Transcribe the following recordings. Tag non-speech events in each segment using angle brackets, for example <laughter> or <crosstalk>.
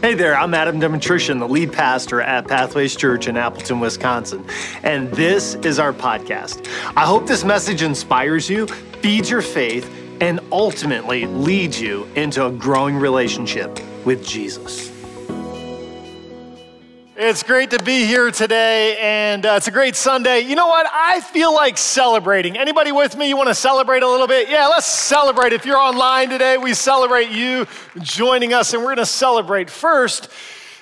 Hey there, I'm Adam Demetrician, the lead pastor at Pathways Church in Appleton, Wisconsin, and this is our podcast. I hope this message inspires you, feeds your faith, and ultimately leads you into a growing relationship with Jesus. It's great to be here today, and uh, it's a great Sunday. You know what? I feel like celebrating. Anybody with me? You want to celebrate a little bit? Yeah, let's celebrate. If you're online today, we celebrate you joining us, and we're going to celebrate first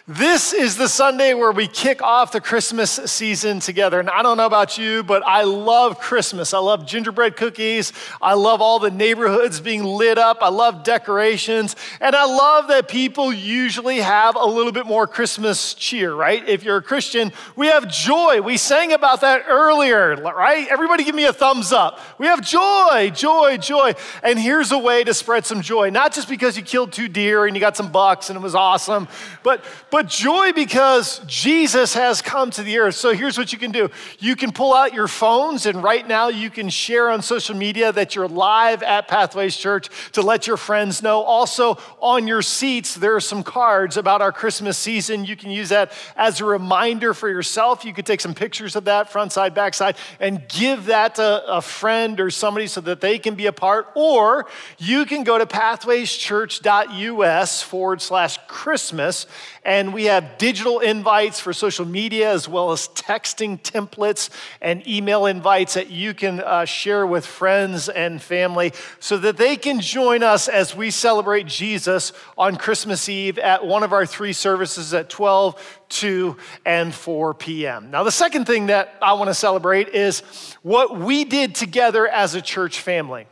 this is the Sunday where we kick off the Christmas season together. And I don't know about you, but I love Christmas. I love gingerbread cookies. I love all the neighborhoods being lit up. I love decorations. And I love that people usually have a little bit more Christmas cheer, right? If you're a Christian, we have joy. We sang about that earlier, right? Everybody give me a thumbs up. We have joy, joy, joy. And here's a way to spread some joy, not just because you killed two deer and you got some bucks and it was awesome, but, but but joy because Jesus has come to the earth. So here's what you can do you can pull out your phones, and right now you can share on social media that you're live at Pathways Church to let your friends know. Also, on your seats, there are some cards about our Christmas season. You can use that as a reminder for yourself. You could take some pictures of that, front side, back side, and give that to a friend or somebody so that they can be a part. Or you can go to pathwayschurch.us forward slash Christmas and we have digital invites for social media as well as texting templates and email invites that you can uh, share with friends and family so that they can join us as we celebrate Jesus on Christmas Eve at one of our three services at 12, 2, and 4 p.m. Now, the second thing that I want to celebrate is what we did together as a church family.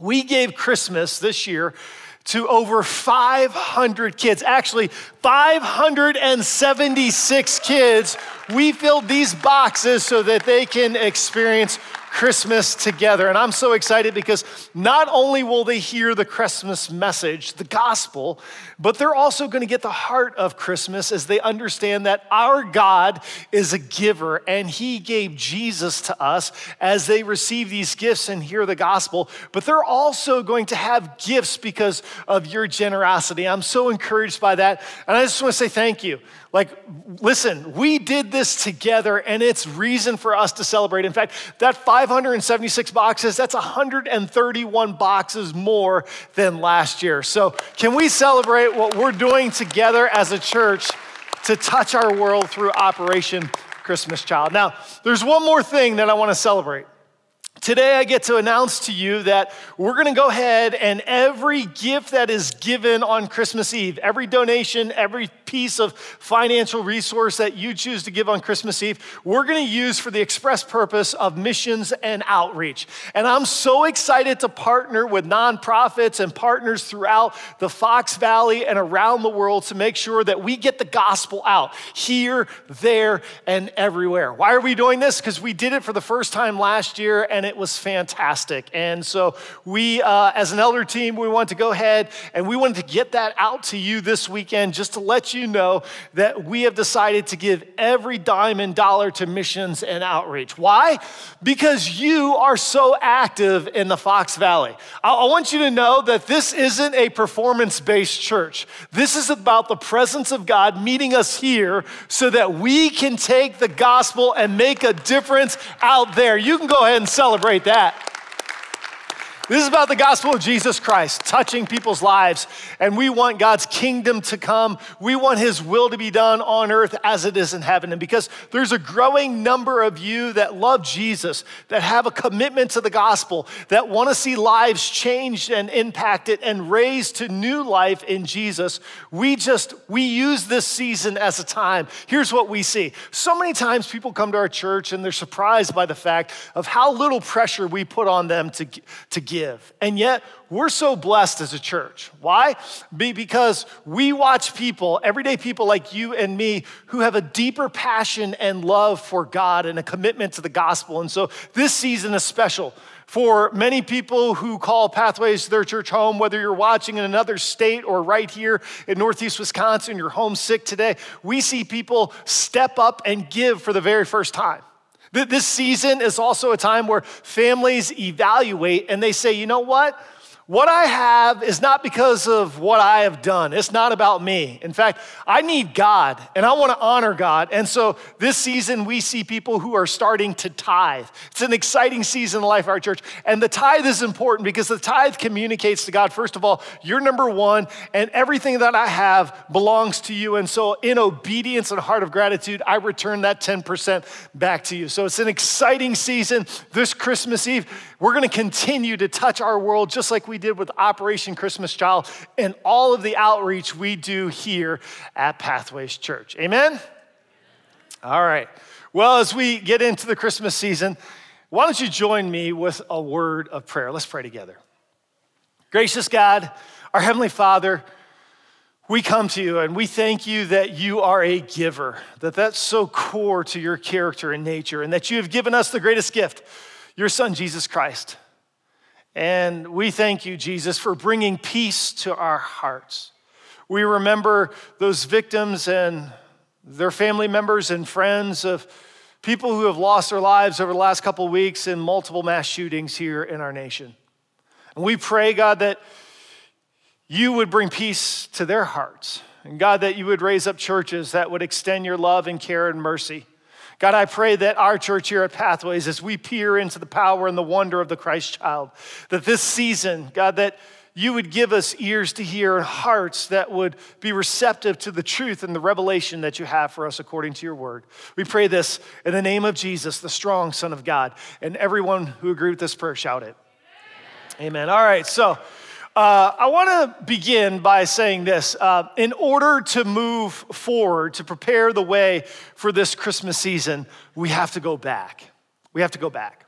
We gave Christmas this year to over 500 kids. Actually, 576 kids. We filled these boxes so that they can experience Christmas together. And I'm so excited because not only will they hear the Christmas message, the gospel, but they're also going to get the heart of Christmas as they understand that our God is a giver and he gave Jesus to us as they receive these gifts and hear the gospel. But they're also going to have gifts because of your generosity. I'm so encouraged by that. And I just want to say thank you. Like, listen, we did this together and it's reason for us to celebrate. In fact, that 576 boxes, that's 131 boxes more than last year. So, can we celebrate what we're doing together as a church to touch our world through Operation Christmas Child? Now, there's one more thing that I want to celebrate. Today, I get to announce to you that we're going to go ahead and every gift that is given on Christmas Eve, every donation, every piece of financial resource that you choose to give on Christmas Eve, we're going to use for the express purpose of missions and outreach. And I'm so excited to partner with nonprofits and partners throughout the Fox Valley and around the world to make sure that we get the gospel out here, there, and everywhere. Why are we doing this? Because we did it for the first time last year and it was fantastic. And so we, uh, as an elder team, we want to go ahead and we wanted to get that out to you this weekend just to let you you know that we have decided to give every dime and dollar to missions and outreach. Why? Because you are so active in the Fox Valley. I, want you to know that this isn't a performance based church. This is about the presence of God meeting us here so that we can take the gospel and make a difference out there. You can go ahead and celebrate that. This is about the gospel of Jesus Christ touching people's lives. And we want God's kingdom to come. We want his will to be done on earth as it is in heaven. And because there's a growing number of you that love Jesus, that have a commitment to the gospel, that want to see lives changed and impacted and raised to new life in Jesus, we just, we use this season as a time. Here's what we see. So many times people come to our church and they're surprised by the fact of how little pressure we put on them to, to give. And yet, we're so blessed as a church. Why? Be because we watch people, everyday people like you and me, who have a deeper passion and love for God and a commitment to the gospel. And so this season is special for many people who call Pathways their church home, whether you're watching in another state or right here in Northeast Wisconsin, you're homesick today, we see people step up and give for the very first time. This season is also a time where families evaluate and they say, you know what? What I have is not because of what I have done. It's not about me. In fact, I need God and I want to honor God. And so this season, we see people who are starting to tithe. It's an exciting season in the life of our church. And the tithe is important because the tithe communicates to God, first of all, you're number one, and everything that I have belongs to you. And so, in obedience and heart of gratitude, I return that 10% back to you. So it's an exciting season this Christmas Eve. We're going to continue to touch our world just like we did with Operation Christmas Child and all of the outreach we do here at Pathways Church. Amen? All right. Well, as we get into the Christmas season, why don't you join me with a word of prayer? Let's pray together. Gracious God, our Heavenly Father, we come to you and we thank you that you are a giver, that that's so core to your character and nature, and that you have given us the greatest gift your son, Jesus Christ. And we thank you, Jesus, for bringing peace to our hearts. We remember those victims and their family members and friends of people who have lost their lives over the last couple of weeks in multiple mass shootings here in our nation. And we pray, God, that you would bring peace to their hearts. And God, that you would raise up churches that would extend your love and care and mercy God, I pray that our church here at Pathways, as we peer into the power and the wonder of the Christ child, that this season, God, that you would give us ears to hear and hearts that would be receptive to the truth and the revelation that you have for us according to your word. We pray this in the name of Jesus, the strong Son of God. And everyone who agreed with this prayer, shout it. Amen. Amen. All right, so. Uh, I want to begin by saying this. Uh, in order to move forward, to prepare the way for this Christmas season, we have to go back. We have to go back.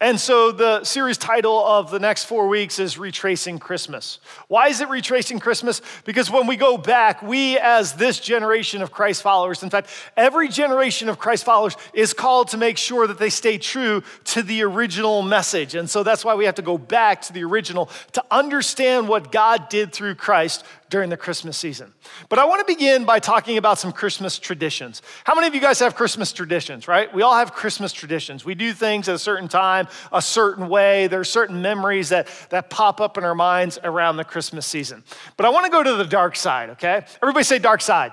And so the series title of the next four weeks is Retracing Christmas. Why is it Retracing Christmas? Because when we go back, we as this generation of Christ followers, in fact, every generation of Christ followers is called to make sure that they stay true to the original message. And so that's why we have to go back to the original to understand what God did through Christ during the Christmas season. But I want to begin by talking about some Christmas traditions. How many of you guys have Christmas traditions, right? We all have Christmas traditions. We do things at a certain time, a certain way. There are certain memories that, that pop up in our minds around the Christmas season. But I want to go to the dark side, okay? Everybody say dark side.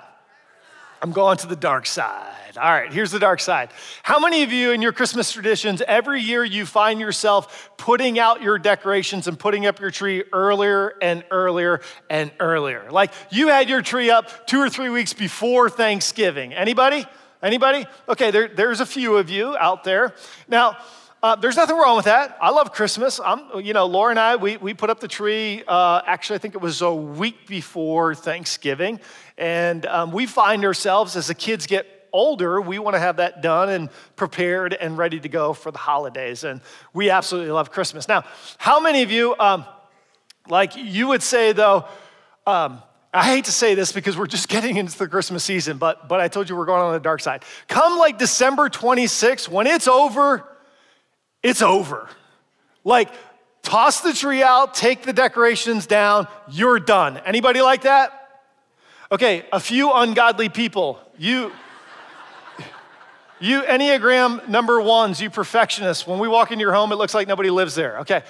I'm going to the dark side. All right, here's the dark side. How many of you in your Christmas traditions, every year you find yourself putting out your decorations and putting up your tree earlier and earlier and earlier? Like you had your tree up two or three weeks before Thanksgiving. Anybody? Anybody? Okay, there, there's a few of you out there. Now, uh, there's nothing wrong with that. I love Christmas. I'm, you know, Laura and I, we, we put up the tree, uh, actually, I think it was a week before Thanksgiving. And um, we find ourselves, as the kids get older, we want to have that done and prepared and ready to go for the holidays. And we absolutely love Christmas. Now, how many of you, um, like you would say, though, um, I hate to say this because we're just <laughs> getting into the Christmas season, but, but I told you we're going on the dark side. Come like December 26th, when it's over, it's over. Like, toss the tree out, take the decorations down, you're done. Anybody like that? Okay, a few ungodly people. You, you Enneagram number ones, you perfectionists. When we walk into your home, it looks like nobody lives there. Okay,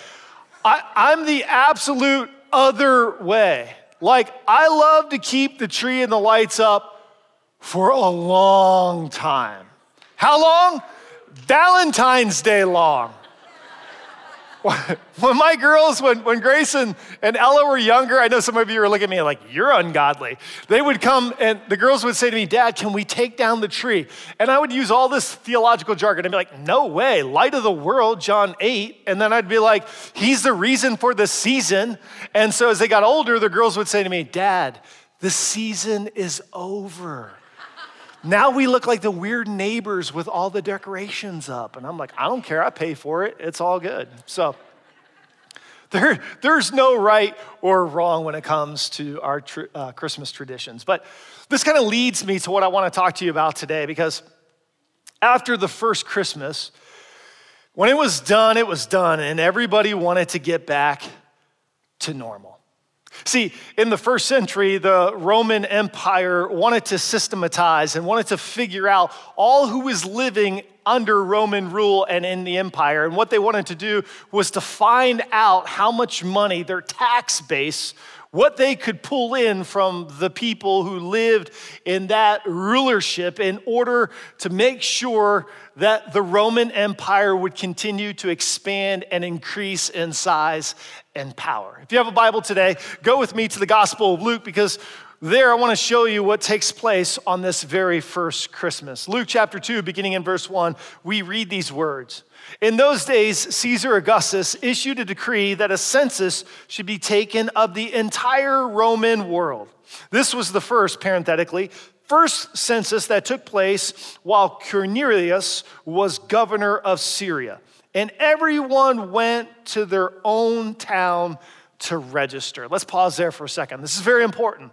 I, I'm the absolute other way. Like, I love to keep the tree and the lights up for a long time. How long? Valentine's Day long. <laughs> when my girls, when, when Grace and, and Ella were younger, I know some of you are looking at me like, you're ungodly. They would come and the girls would say to me, Dad, can we take down the tree? And I would use all this theological jargon and be like, no way, light of the world, John 8. And then I'd be like, he's the reason for the season. And so as they got older, the girls would say to me, Dad, the season is over. Now we look like the weird neighbors with all the decorations up. And I'm like, I don't care. I pay for it. It's all good. So <laughs> there, there's no right or wrong when it comes to our tr- uh, Christmas traditions. But this kind of leads me to what I want to talk to you about today because after the first Christmas, when it was done, it was done, and everybody wanted to get back to normal. See, in the first century, the Roman Empire wanted to systematize and wanted to figure out all who was living under Roman rule and in the empire. And what they wanted to do was to find out how much money their tax base what they could pull in from the people who lived in that rulership in order to make sure that the Roman Empire would continue to expand and increase in size and power. If you have a Bible today, go with me to the Gospel of Luke because there I want to show you what takes place on this very first Christmas. Luke chapter 2, beginning in verse 1, we read these words. In those days, Caesar Augustus issued a decree that a census should be taken of the entire Roman world. This was the first, parenthetically, first census that took place while Quirinius was governor of Syria. And everyone went to their own town to register. Let's pause there for a second. This is very important.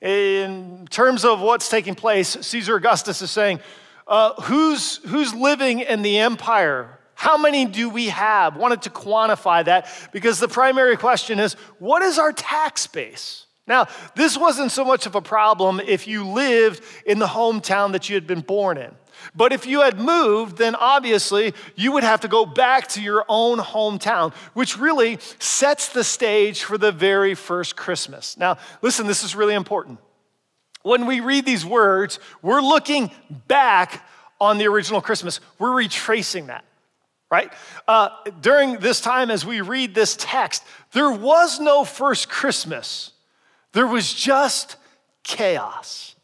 In terms of what's taking place, Caesar Augustus is saying, uh, who's, who's living in the empire? How many do we have? Wanted to quantify that because the primary question is what is our tax base? Now, this wasn't so much of a problem if you lived in the hometown that you had been born in. But if you had moved, then obviously you would have to go back to your own hometown, which really sets the stage for the very first Christmas. Now, listen, this is really important. When we read these words, we're looking back on the original Christmas, we're retracing that right? Uh, during this time, as we read this text, there was no first Christmas, there was just chaos.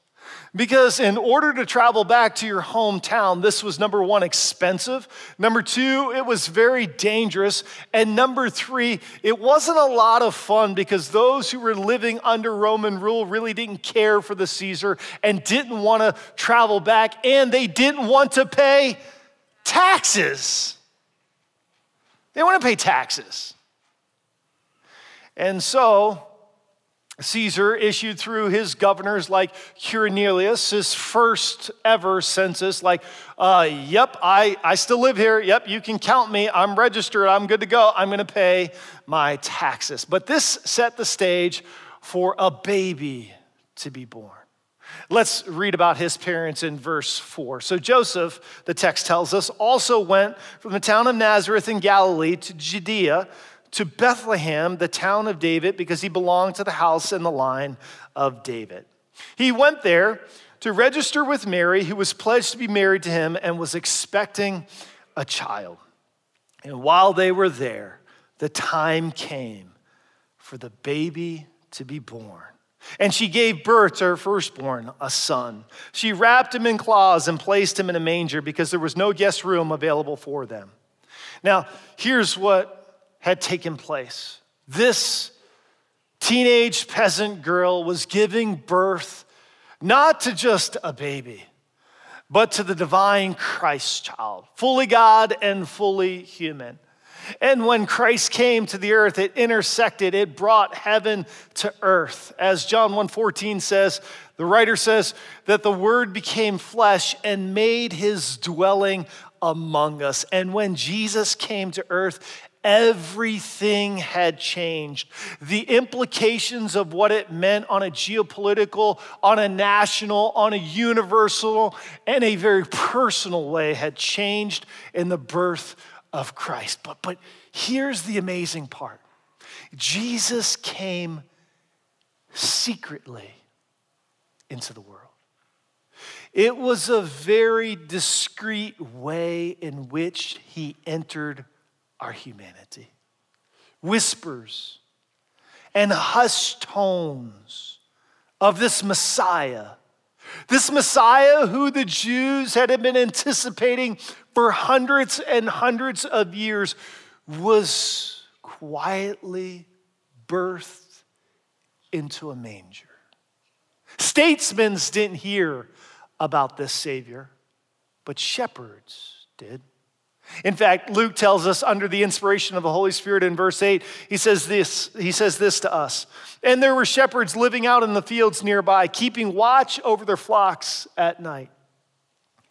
Because in order to travel back to your hometown, this was number one, expensive. Number two, it was very dangerous. And number three, it wasn't a lot of fun because those who were living under Roman rule really didn't care for the Caesar and didn't want to travel back and they didn't want to pay taxes. They want to pay taxes. And so, Caesar issued through his governors like Quirinius his first ever census, like, uh, yep, I, I still live here. Yep, you can count me. I'm registered. I'm good to go. I'm going to pay my taxes. But this set the stage for a baby to be born. Let's read about his parents in verse 4. So Joseph, the text tells us, also went from the town of Nazareth in Galilee to Judea to Bethlehem, the town of David, because he belonged to the house and the line of David. He went there to register with Mary, who was pledged to be married to him and was expecting a child. And while they were there, the time came for the baby to be born. And she gave birth to her firstborn, a son. She wrapped him in cloths and placed him in a manger because there was no guest room available for them. Now, here's what had taken place this teenage peasant girl was giving birth not to just a baby, but to the divine Christ child, fully God and fully human. And when Christ came to the earth, it intersected, it brought heaven to earth. As John 1:14 says, the writer says that the word became flesh and made his dwelling among us. And when Jesus came to earth, everything had changed. The implications of what it meant on a geopolitical, on a national, on a universal, and a very personal way had changed in the birth of Christ. But, but here's the amazing part Jesus came secretly into the world. It was a very discreet way in which he entered our humanity. Whispers and hushed tones of this Messiah this Messiah who the Jews had been anticipating for hundreds and hundreds of years was quietly birthed into a manger. Statesmen didn't hear about this Savior, but shepherds did. In fact, Luke tells us under the inspiration of the Holy Spirit in verse 8, he says this, he says this to us. And there were shepherds living out in the fields nearby, keeping watch over their flocks at night.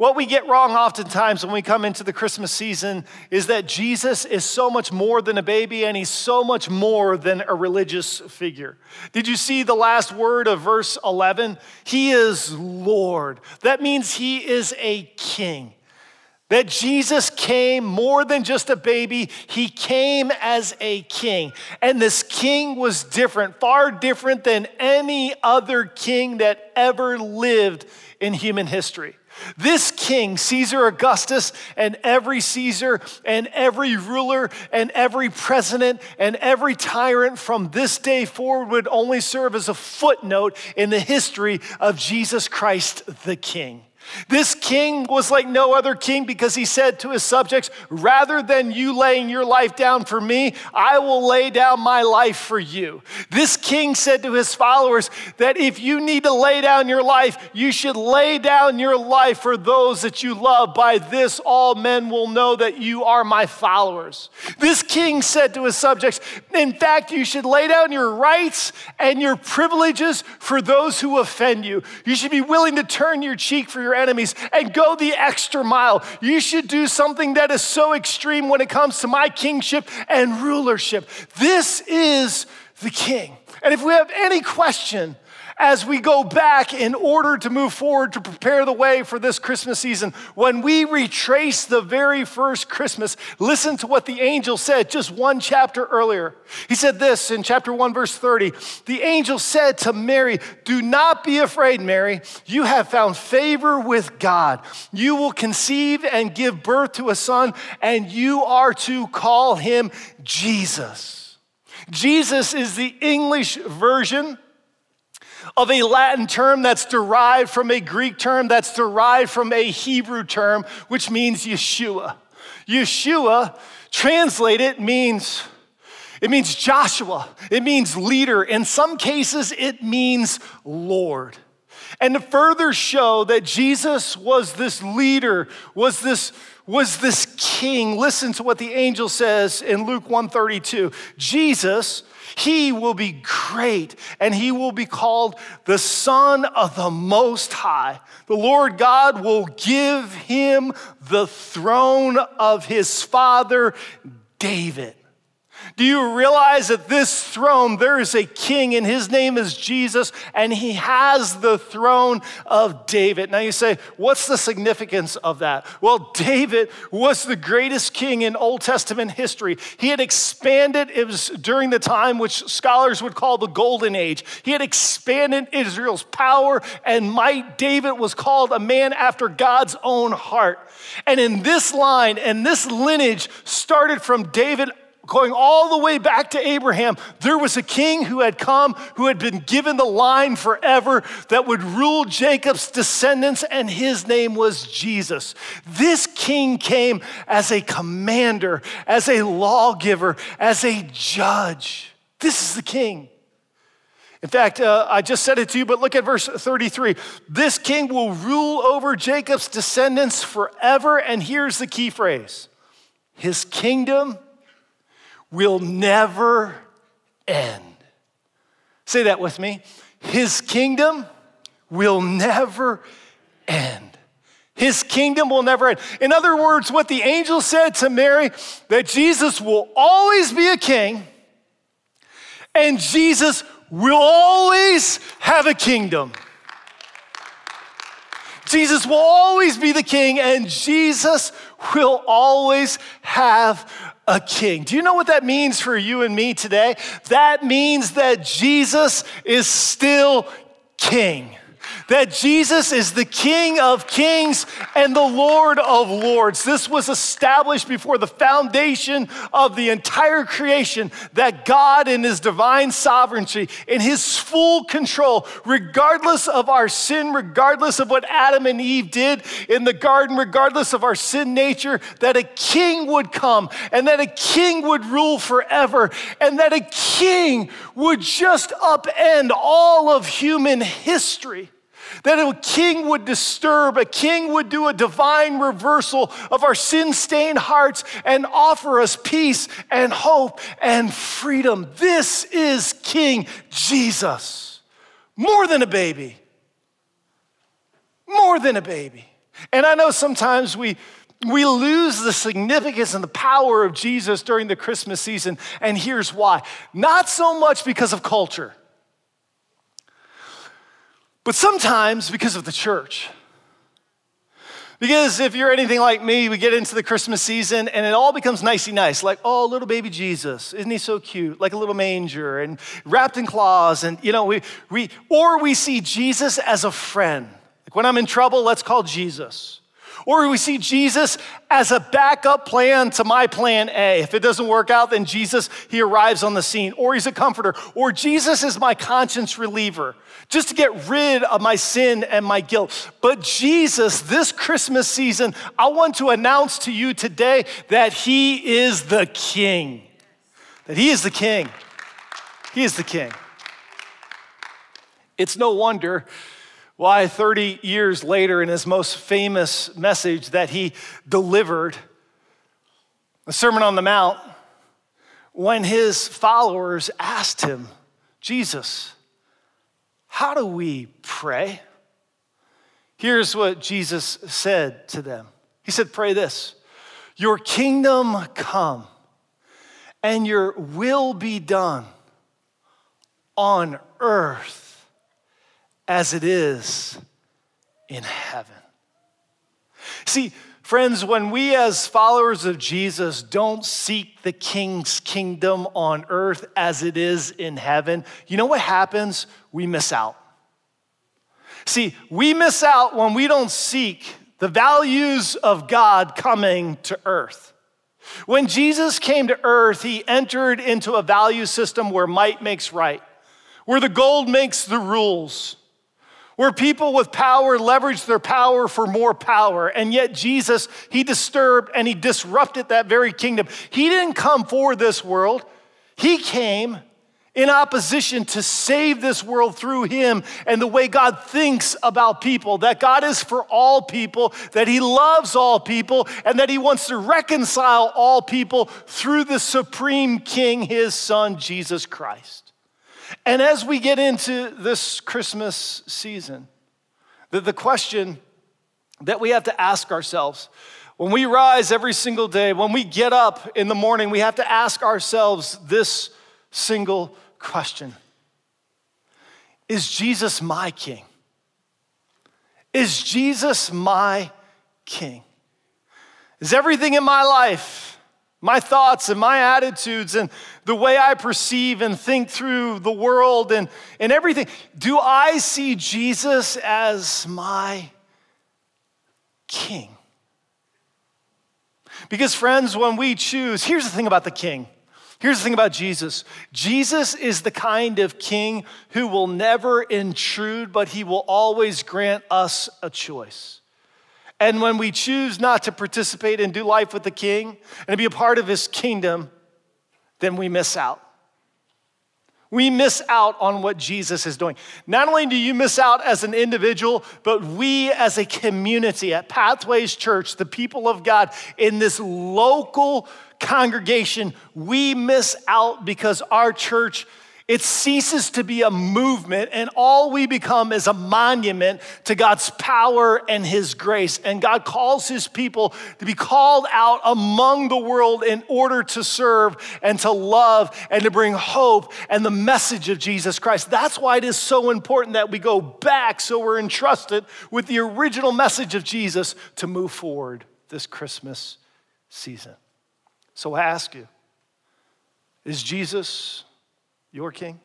what we get wrong oftentimes when we come into the Christmas season is that Jesus is so much more than a baby and he's so much more than a religious figure. Did you see the last word of verse 11? He is Lord. That means he is a king. That Jesus came more than just a baby, he came as a king. And this king was different, far different than any other king that ever lived in human history. This king, Caesar Augustus, and every Caesar, and every ruler, and every president, and every tyrant from this day forward would only serve as a footnote in the history of Jesus Christ the King. This king was like no other king because he said to his subjects, Rather than you laying your life down for me, I will lay down my life for you. This king said to his followers that if you need to lay down your life, you should lay down your life for those that you love. By this, all men will know that you are my followers. This king said to his subjects, In fact, you should lay down your rights and your privileges for those who offend you. You should be willing to turn your cheek for your enemies and go the extra mile. You should do something that is so extreme when it comes to my kingship and rulership. This is the king. And if we have any question as we go back in order to move forward to prepare the way for this Christmas season. When we retrace the very first Christmas, listen to what the angel said just one chapter earlier. He said this in chapter 1, verse 30. The angel said to Mary, Do not be afraid, Mary. You have found favor with God. You will conceive and give birth to a son, and you are to call him Jesus. Jesus is the English version of a Latin term that's derived from a Greek term that's derived from a Hebrew term, which means Yeshua. Yeshua, translated, means it means Joshua. It means leader. In some cases, it means Lord. And to further show that Jesus was this leader, was this, was this king, listen to what the angel says in Luke 132. Jesus he will be great and he will be called the Son of the Most High. The Lord God will give him the throne of his father David. Do you realize that this throne, there is a king, and his name is Jesus, and he has the throne of David? Now you say, what's the significance of that? Well, David was the greatest king in Old Testament history. He had expanded, it was during the time which scholars would call the Golden Age. He had expanded Israel's power and might. David was called a man after God's own heart. And in this line and this lineage started from David going all the way back to Abraham, there was a king who had come, who had been given the line forever that would rule Jacob's descendants, and his name was Jesus. This king came as a commander, as a lawgiver, as a judge. This is the king. In fact, uh, I just said it to you, but look at verse 33. This king will rule over Jacob's descendants forever. And here's the key phrase His kingdom will never end. Say that with me. His kingdom will never end. His kingdom will never end. In other words, what the angel said to Mary, that Jesus will always be a king and Jesus will always have a kingdom. Jesus will always be the king and Jesus will always have a king. Do you know what that means for you and me today? That means that Jesus is still king. That Jesus is the King of kings and the Lord of lords. This was established before the foundation of the entire creation that God, in his divine sovereignty, in his full control, regardless of our sin, regardless of what Adam and Eve did in the garden, regardless of our sin nature, that a king would come and that a king would rule forever and that a king would just upend all of human history. That a king would disturb, a king would do a divine reversal of our sin stained hearts and offer us peace and hope and freedom. This is King Jesus. More than a baby. More than a baby. And I know sometimes we, we lose the significance and the power of Jesus during the Christmas season, and here's why. Not so much because of culture, but sometimes because of the church. Because if you're anything like me, we get into the Christmas season and it all becomes nicey nice. Like, oh, little baby Jesus, isn't he so cute? Like a little manger and wrapped in claws. And, you know, we, we, or we see Jesus as a friend. Like when I'm in trouble, let's call Jesus. Or we see Jesus as a backup plan to my plan A. If it doesn't work out, then Jesus, he arrives on the scene. Or he's a comforter. Or Jesus is my conscience reliever, just to get rid of my sin and my guilt. But Jesus, this Christmas season, I want to announce to you today that he is the king. That he is the king. He is the king. It's no wonder why 30 years later, in his most famous message that he delivered, the Sermon on the Mount, when his followers asked him, Jesus, how do we pray? Here's what Jesus said to them He said, Pray this Your kingdom come and your will be done on earth as it is in heaven. See, friends, when we as followers of Jesus don't seek the king's kingdom on earth as it is in heaven, you know what happens? We miss out. See, we miss out when we don't seek the values of God coming to earth. When Jesus came to earth, he entered into a value system where might makes right, where the gold makes the rules, where people with power leverage their power for more power. And yet, Jesus, he disturbed and he disrupted that very kingdom. He didn't come for this world, he came in opposition to save this world through him and the way God thinks about people, that God is for all people, that he loves all people, and that he wants to reconcile all people through the supreme king, his son, Jesus Christ. And as we get into this Christmas season, the, the question that we have to ask ourselves when we rise every single day, when we get up in the morning, we have to ask ourselves this single question Is Jesus my king? Is Jesus my king? Is everything in my life my thoughts and my attitudes and the way I perceive and think through the world and, and everything. Do I see Jesus as my king? Because, friends, when we choose, here's the thing about the king. Here's the thing about Jesus Jesus is the kind of king who will never intrude, but he will always grant us a choice. And when we choose not to participate and do life with the king and be a part of his kingdom, then we miss out. We miss out on what Jesus is doing. Not only do you miss out as an individual, but we as a community at Pathways Church, the people of God in this local congregation, we miss out because our church it ceases to be a movement, and all we become is a monument to God's power and His grace. And God calls His people to be called out among the world in order to serve and to love and to bring hope and the message of Jesus Christ. That's why it is so important that we go back so we're entrusted with the original message of Jesus to move forward this Christmas season. So I ask you, is Jesus your king?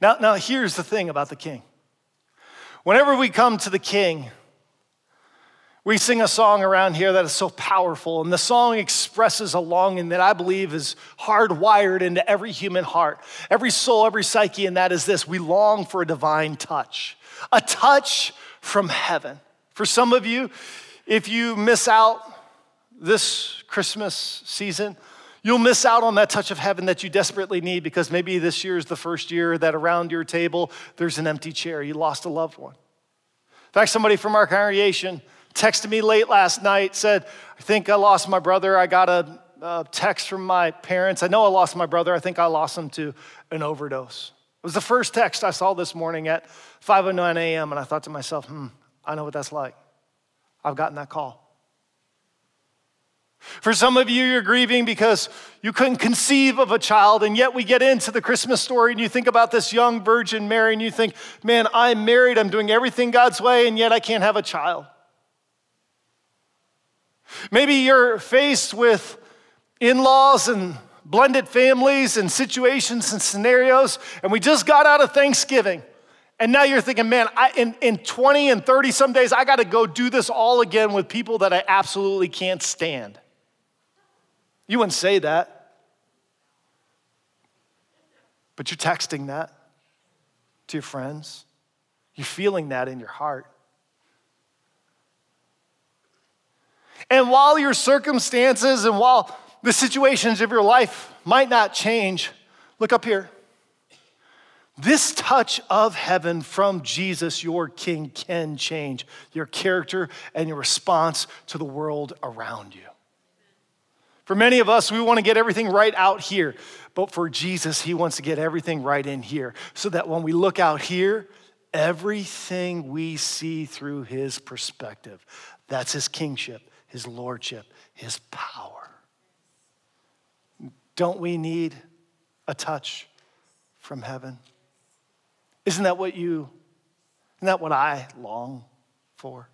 Now, now here's the thing about the king. Whenever we come to the King, we sing a song around here that is so powerful, and the song expresses a longing that I believe is hardwired into every human heart, every soul, every psyche, and that is this we long for a divine touch, a touch from heaven. For some of you, if you miss out this Christmas season, You'll miss out on that touch of heaven that you desperately need because maybe this year is the first year that around your table there's an empty chair. You lost a loved one. In fact, somebody from our congregation texted me late last night, said, I think I lost my brother. I got a, a text from my parents. I know I lost my brother. I think I lost him to an overdose. It was the first text I saw this morning at 5:09 a.m. and I thought to myself, "Hmm, I know what that's like. I've gotten that call." For some of you, you're grieving because you couldn't conceive of a child, and yet we get into the Christmas story and you think about this young virgin Mary and you think, man, I'm married, I'm doing everything God's way, and yet I can't have a child. Maybe you're faced with in laws and blended families and situations and scenarios, and we just got out of Thanksgiving. And now you're thinking, man, I, in, in 20 and 30 some days, I got to go do this all again with people that I absolutely can't stand. You wouldn't say that, but you're texting that to your friends. You're feeling that in your heart. And while your circumstances and while the situations of your life might not change, look up here. This touch of heaven from Jesus, your King, can change your character and your response to the world around you. For many of us, we want to get everything right out here. But for Jesus, he wants to get everything right in here so that when we look out here, everything we see through his perspective. That's his kingship, his lordship, his power. Don't we need a touch from heaven? Isn't that what you, isn't that what I long for?